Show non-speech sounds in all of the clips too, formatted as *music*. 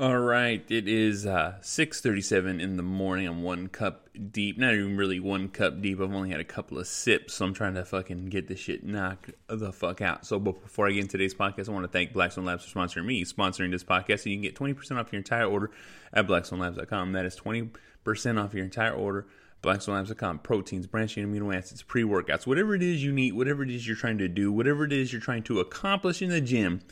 All right, it is uh, six thirty-seven in the morning. I'm one cup deep. Not even really one cup deep. I've only had a couple of sips, so I'm trying to fucking get this shit knocked the fuck out. So, but before I get into today's podcast, I want to thank Blackstone Labs for sponsoring me, sponsoring this podcast, so you can get twenty percent off your entire order at BlackstoneLabs.com. That is twenty percent off your entire order. BlackstoneLabs.com. Proteins, branched amino acids, pre-workouts, whatever it is you need, whatever it is you're trying to do, whatever it is you're trying to accomplish in the gym.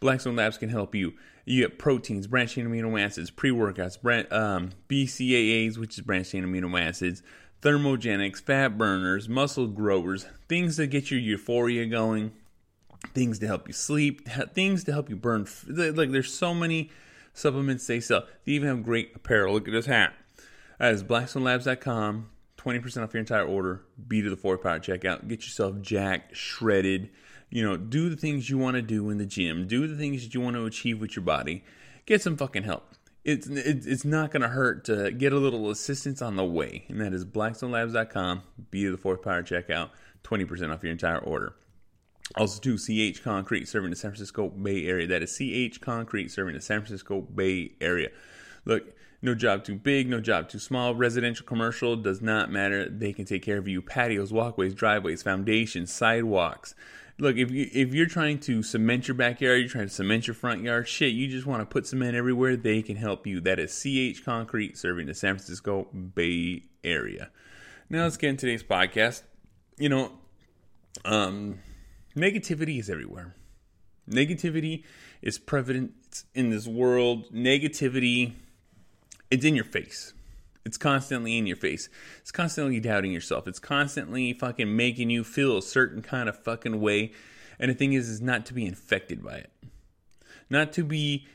Blackstone Labs can help you. You get proteins, branched chain amino acids, pre workouts, um, BCAAs, which is branched chain amino acids, thermogenics, fat burners, muscle growers, things to get your euphoria going, things to help you sleep, things to help you burn. Like, there's so many supplements they sell. They even have great apparel. Look at this hat. That is blackstonelabs.com. 20% off your entire order. Be to the four power checkout. Get yourself jacked, shredded you know, do the things you want to do in the gym, do the things that you want to achieve with your body. Get some fucking help. It's it's not going to hurt to get a little assistance on the way, and that is blackstonelabs.com. Be the fourth power checkout, 20% off your entire order. Also, to CH Concrete, serving the San Francisco Bay Area. That is CH Concrete, serving the San Francisco Bay Area. Look, no job too big, no job too small. Residential, commercial does not matter. They can take care of you. Patios, walkways, driveways, foundations, sidewalks look if you if you're trying to cement your backyard, you're trying to cement your front yard, shit, you just want to put cement everywhere, they can help you. That is CH Concrete serving the San Francisco Bay Area. Now let's get into today's podcast. You know, um, negativity is everywhere. Negativity is prevalent in this world. Negativity, it's in your face. It's constantly in your face. It's constantly doubting yourself. It's constantly fucking making you feel a certain kind of fucking way. And the thing is, is not to be infected by it. Not to be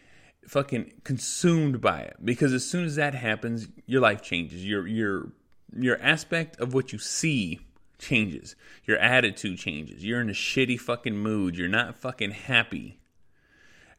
fucking consumed by it. Because as soon as that happens, your life changes. Your your your aspect of what you see changes. Your attitude changes. You're in a shitty fucking mood. You're not fucking happy.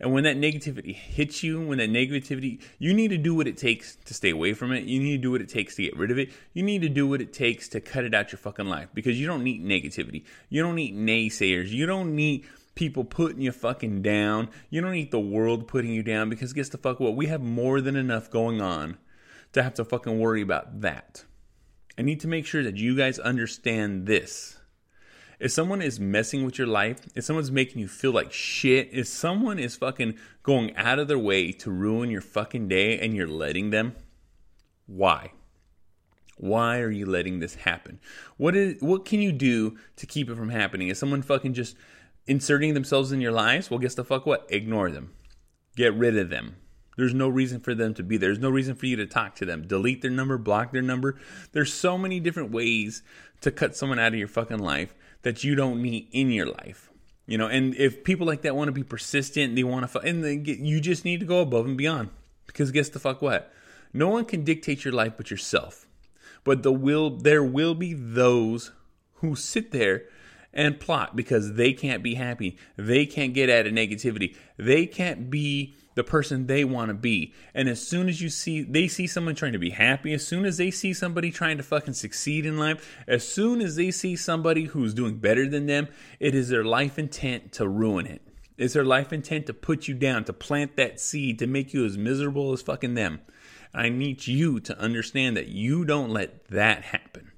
And when that negativity hits you, when that negativity, you need to do what it takes to stay away from it. You need to do what it takes to get rid of it. You need to do what it takes to cut it out your fucking life because you don't need negativity. You don't need naysayers. You don't need people putting you fucking down. You don't need the world putting you down because guess the fuck what? We have more than enough going on to have to fucking worry about that. I need to make sure that you guys understand this if someone is messing with your life, if someone's making you feel like shit, if someone is fucking going out of their way to ruin your fucking day and you're letting them, why? Why are you letting this happen? What is what can you do to keep it from happening? Is someone fucking just inserting themselves in your lives? Well, guess the fuck what? Ignore them. Get rid of them. There's no reason for them to be there. There's no reason for you to talk to them. Delete their number, block their number. There's so many different ways to cut someone out of your fucking life that you don't need in your life. You know, and if people like that want to be persistent, they want to, and they get, you just need to go above and beyond. Because guess the fuck what? No one can dictate your life but yourself. But the will, there will be those who sit there and plot because they can't be happy. They can't get out of negativity. They can't be the person they want to be. And as soon as you see they see someone trying to be happy, as soon as they see somebody trying to fucking succeed in life, as soon as they see somebody who's doing better than them, it is their life intent to ruin it. It's their life intent to put you down, to plant that seed, to make you as miserable as fucking them. I need you to understand that you don't let that happen.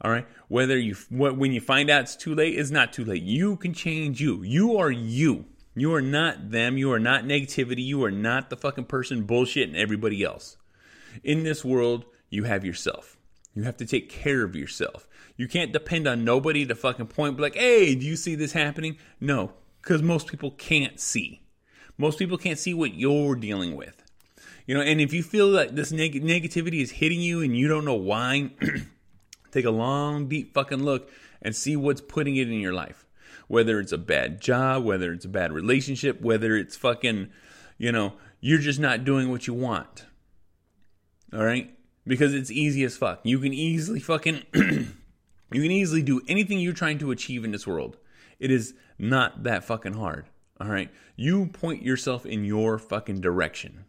All right. Whether you when you find out it's too late, it's not too late. You can change you. You are you. You are not them. You are not negativity. You are not the fucking person bullshitting everybody else. In this world, you have yourself. You have to take care of yourself. You can't depend on nobody to fucking point, like, hey, do you see this happening? No, because most people can't see. Most people can't see what you're dealing with. You know, and if you feel like this neg- negativity is hitting you and you don't know why, *clears throat* Take a long, deep fucking look and see what's putting it in your life. Whether it's a bad job, whether it's a bad relationship, whether it's fucking, you know, you're just not doing what you want. All right? Because it's easy as fuck. You can easily fucking *clears throat* you can easily do anything you're trying to achieve in this world. It is not that fucking hard. All right? You point yourself in your fucking direction.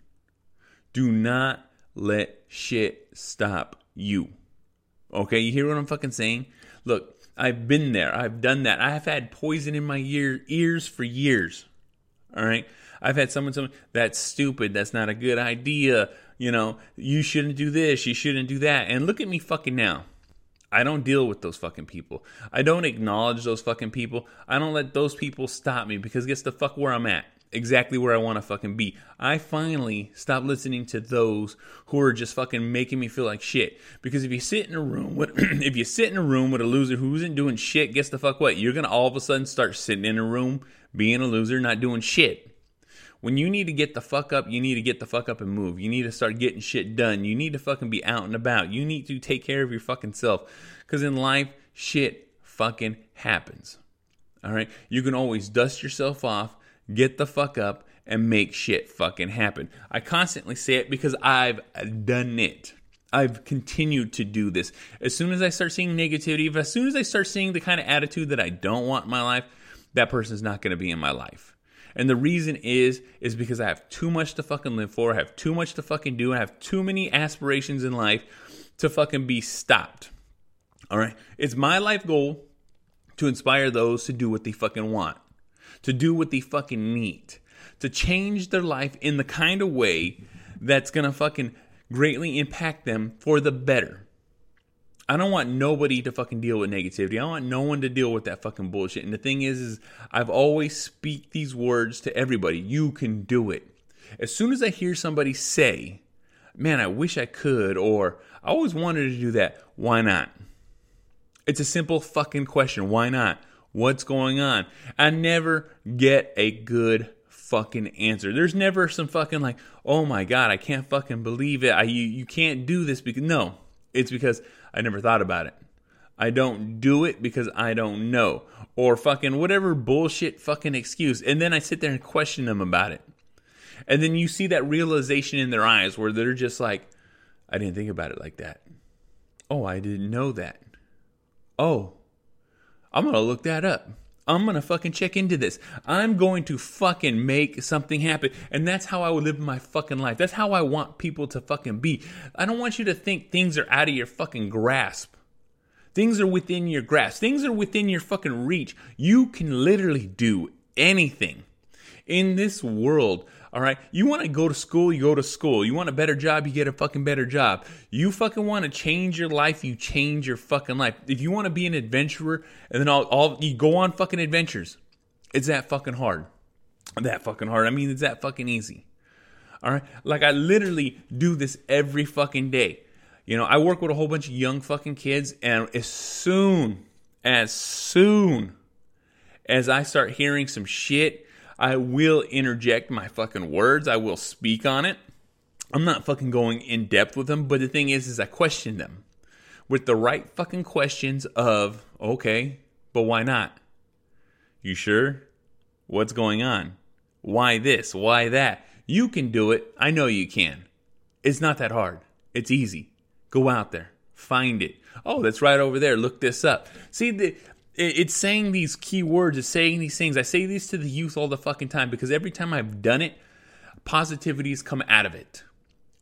Do not let shit stop you. Okay, you hear what I'm fucking saying? Look, I've been there. I've done that. I have had poison in my ear, ears for years. All right. I've had someone tell me that's stupid. That's not a good idea. You know, you shouldn't do this. You shouldn't do that. And look at me fucking now. I don't deal with those fucking people. I don't acknowledge those fucking people. I don't let those people stop me because guess the fuck where I'm at exactly where I want to fucking be. I finally stopped listening to those who are just fucking making me feel like shit. Because if you sit in a room with *clears throat* if you sit in a room with a loser who isn't doing shit, guess the fuck what? You're gonna all of a sudden start sitting in a room being a loser, not doing shit. When you need to get the fuck up, you need to get the fuck up and move. You need to start getting shit done. You need to fucking be out and about. You need to take care of your fucking self. Because in life, shit fucking happens. All right? You can always dust yourself off get the fuck up and make shit fucking happen. I constantly say it because I've done it. I've continued to do this. As soon as I start seeing negativity, as soon as I start seeing the kind of attitude that I don't want in my life, that person's not going to be in my life. And the reason is is because I have too much to fucking live for, I have too much to fucking do, I have too many aspirations in life to fucking be stopped. All right? It's my life goal to inspire those to do what they fucking want to do what they fucking need, to change their life in the kind of way that's gonna fucking greatly impact them for the better. I don't want nobody to fucking deal with negativity. I want no one to deal with that fucking bullshit. And the thing is, is I've always speak these words to everybody. You can do it. As soon as I hear somebody say, man, I wish I could, or I always wanted to do that, why not? It's a simple fucking question. Why not? What's going on? I never get a good fucking answer. There's never some fucking like, oh my god, I can't fucking believe it. I you, you can't do this because no, it's because I never thought about it. I don't do it because I don't know. Or fucking whatever bullshit fucking excuse. And then I sit there and question them about it. And then you see that realization in their eyes where they're just like, I didn't think about it like that. Oh, I didn't know that. Oh, I'm gonna look that up. I'm gonna fucking check into this. I'm going to fucking make something happen. And that's how I would live my fucking life. That's how I want people to fucking be. I don't want you to think things are out of your fucking grasp. Things are within your grasp. Things are within your fucking reach. You can literally do anything. In this world, all right. You want to go to school, you go to school. You want a better job, you get a fucking better job. You fucking want to change your life, you change your fucking life. If you want to be an adventurer, and then all, all you go on fucking adventures, it's that fucking hard. That fucking hard. I mean, it's that fucking easy. All right. Like I literally do this every fucking day. You know, I work with a whole bunch of young fucking kids, and as soon, as soon as I start hearing some shit I will interject my fucking words. I will speak on it. I'm not fucking going in depth with them, but the thing is, is I question them with the right fucking questions of, okay, but why not? You sure? What's going on? Why this? Why that? You can do it. I know you can. It's not that hard. It's easy. Go out there, find it. Oh, that's right over there. Look this up. See, the, it's saying these key words, it's saying these things. I say these to the youth all the fucking time because every time I've done it, positivities come out of it.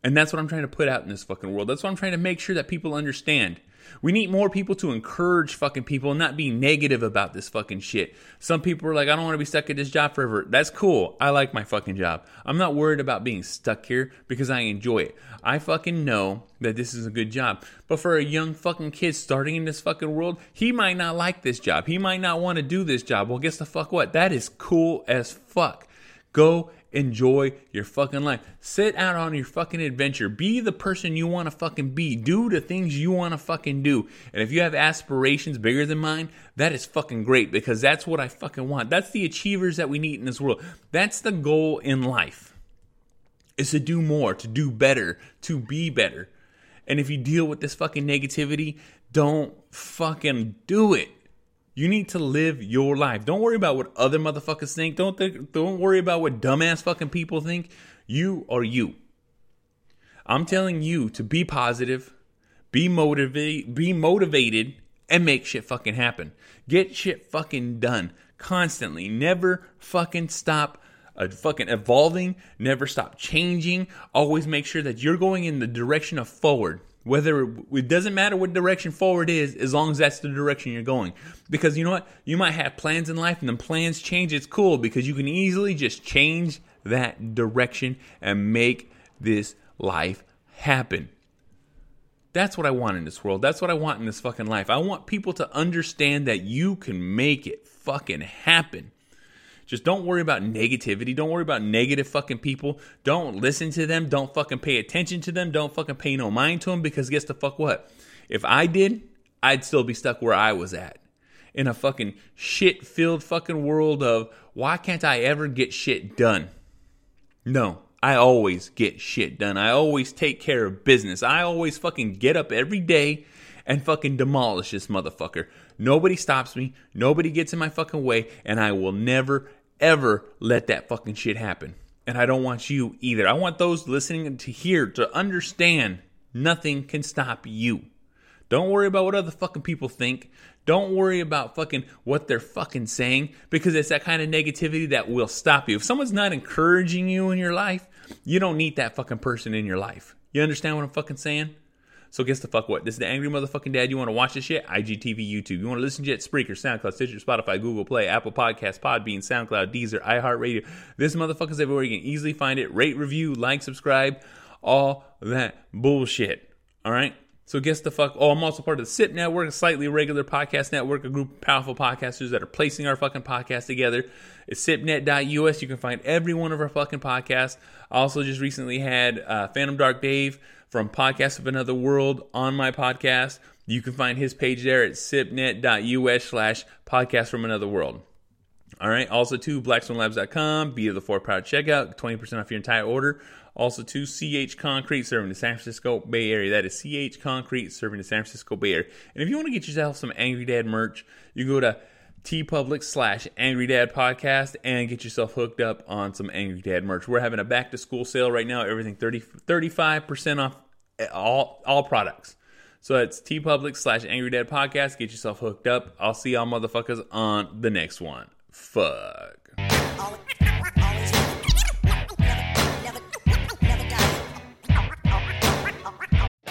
And that's what I'm trying to put out in this fucking world. That's what I'm trying to make sure that people understand. We need more people to encourage fucking people and not be negative about this fucking shit. Some people are like, I don't want to be stuck at this job forever. That's cool. I like my fucking job. I'm not worried about being stuck here because I enjoy it. I fucking know that this is a good job. But for a young fucking kid starting in this fucking world, he might not like this job. He might not want to do this job. Well, guess the fuck what? That is cool as fuck. Go enjoy your fucking life. Sit out on your fucking adventure. Be the person you want to fucking be. Do the things you want to fucking do. And if you have aspirations bigger than mine, that is fucking great because that's what I fucking want. That's the achievers that we need in this world. That's the goal in life. Is to do more, to do better, to be better. And if you deal with this fucking negativity, don't fucking do it. You need to live your life. Don't worry about what other motherfuckers think. Don't think, don't worry about what dumbass fucking people think. You are you. I'm telling you to be positive, be motivated, be motivated, and make shit fucking happen. Get shit fucking done constantly. Never fucking stop uh, fucking evolving. Never stop changing. Always make sure that you're going in the direction of forward. Whether it doesn't matter what direction forward is, as long as that's the direction you're going. Because you know what? You might have plans in life and the plans change. It's cool because you can easily just change that direction and make this life happen. That's what I want in this world. That's what I want in this fucking life. I want people to understand that you can make it fucking happen. Just don't worry about negativity. Don't worry about negative fucking people. Don't listen to them. Don't fucking pay attention to them. Don't fucking pay no mind to them because guess the fuck what? If I did, I'd still be stuck where I was at. In a fucking shit filled fucking world of why can't I ever get shit done? No, I always get shit done. I always take care of business. I always fucking get up every day and fucking demolish this motherfucker. Nobody stops me. Nobody gets in my fucking way. And I will never, ever let that fucking shit happen. And I don't want you either. I want those listening to hear to understand nothing can stop you. Don't worry about what other fucking people think. Don't worry about fucking what they're fucking saying because it's that kind of negativity that will stop you. If someone's not encouraging you in your life, you don't need that fucking person in your life. You understand what I'm fucking saying? So guess the fuck what? This is the Angry Motherfucking Dad. You want to watch this shit? IGTV, YouTube. You want to listen to it? Spreaker, SoundCloud, Stitcher, Spotify, Google Play, Apple Podcasts, Podbean, SoundCloud, Deezer, iHeartRadio. This motherfucker's everywhere. You can easily find it. Rate, review, like, subscribe, all that bullshit. All right? So guess the fuck. Oh, I'm also part of the SIP Network, a slightly irregular podcast network, a group of powerful podcasters that are placing our fucking podcast together. It's sipnet.us. You can find every one of our fucking podcasts. I also just recently had uh, Phantom Dark Dave from Podcast of Another World on my podcast. You can find his page there at sipnet.us slash podcast from another world. All right. Also, to blackstonelabs.com, be of the four proud checkout, 20% off your entire order. Also, to CH Concrete, serving the San Francisco Bay Area. That is CH Concrete, serving the San Francisco Bay Area. And if you want to get yourself some Angry Dad merch, you go to TeePublic slash Angry Dad Podcast and get yourself hooked up on some Angry Dad merch. We're having a back to school sale right now. Everything 30, 35% off all, all products. So it's TeePublic slash Angry Dad Podcast. Get yourself hooked up. I'll see y'all motherfuckers on the next one. Fuck.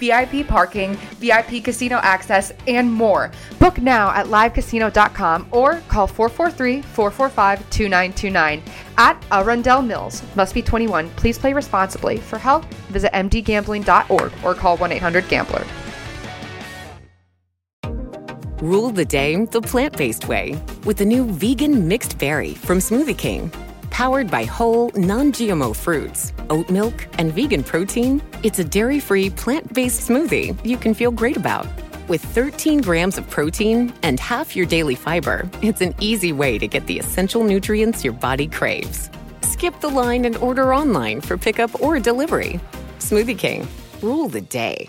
VIP parking, VIP casino access, and more. Book now at livecasino.com or call 443 445 2929 at Arundel Mills. Must be 21. Please play responsibly. For help, visit mdgambling.org or call 1 800 Gambler. Rule the day the plant based way with the new vegan mixed berry from Smoothie King. Powered by whole, non GMO fruits, oat milk, and vegan protein, it's a dairy free, plant based smoothie you can feel great about. With 13 grams of protein and half your daily fiber, it's an easy way to get the essential nutrients your body craves. Skip the line and order online for pickup or delivery. Smoothie King, rule the day.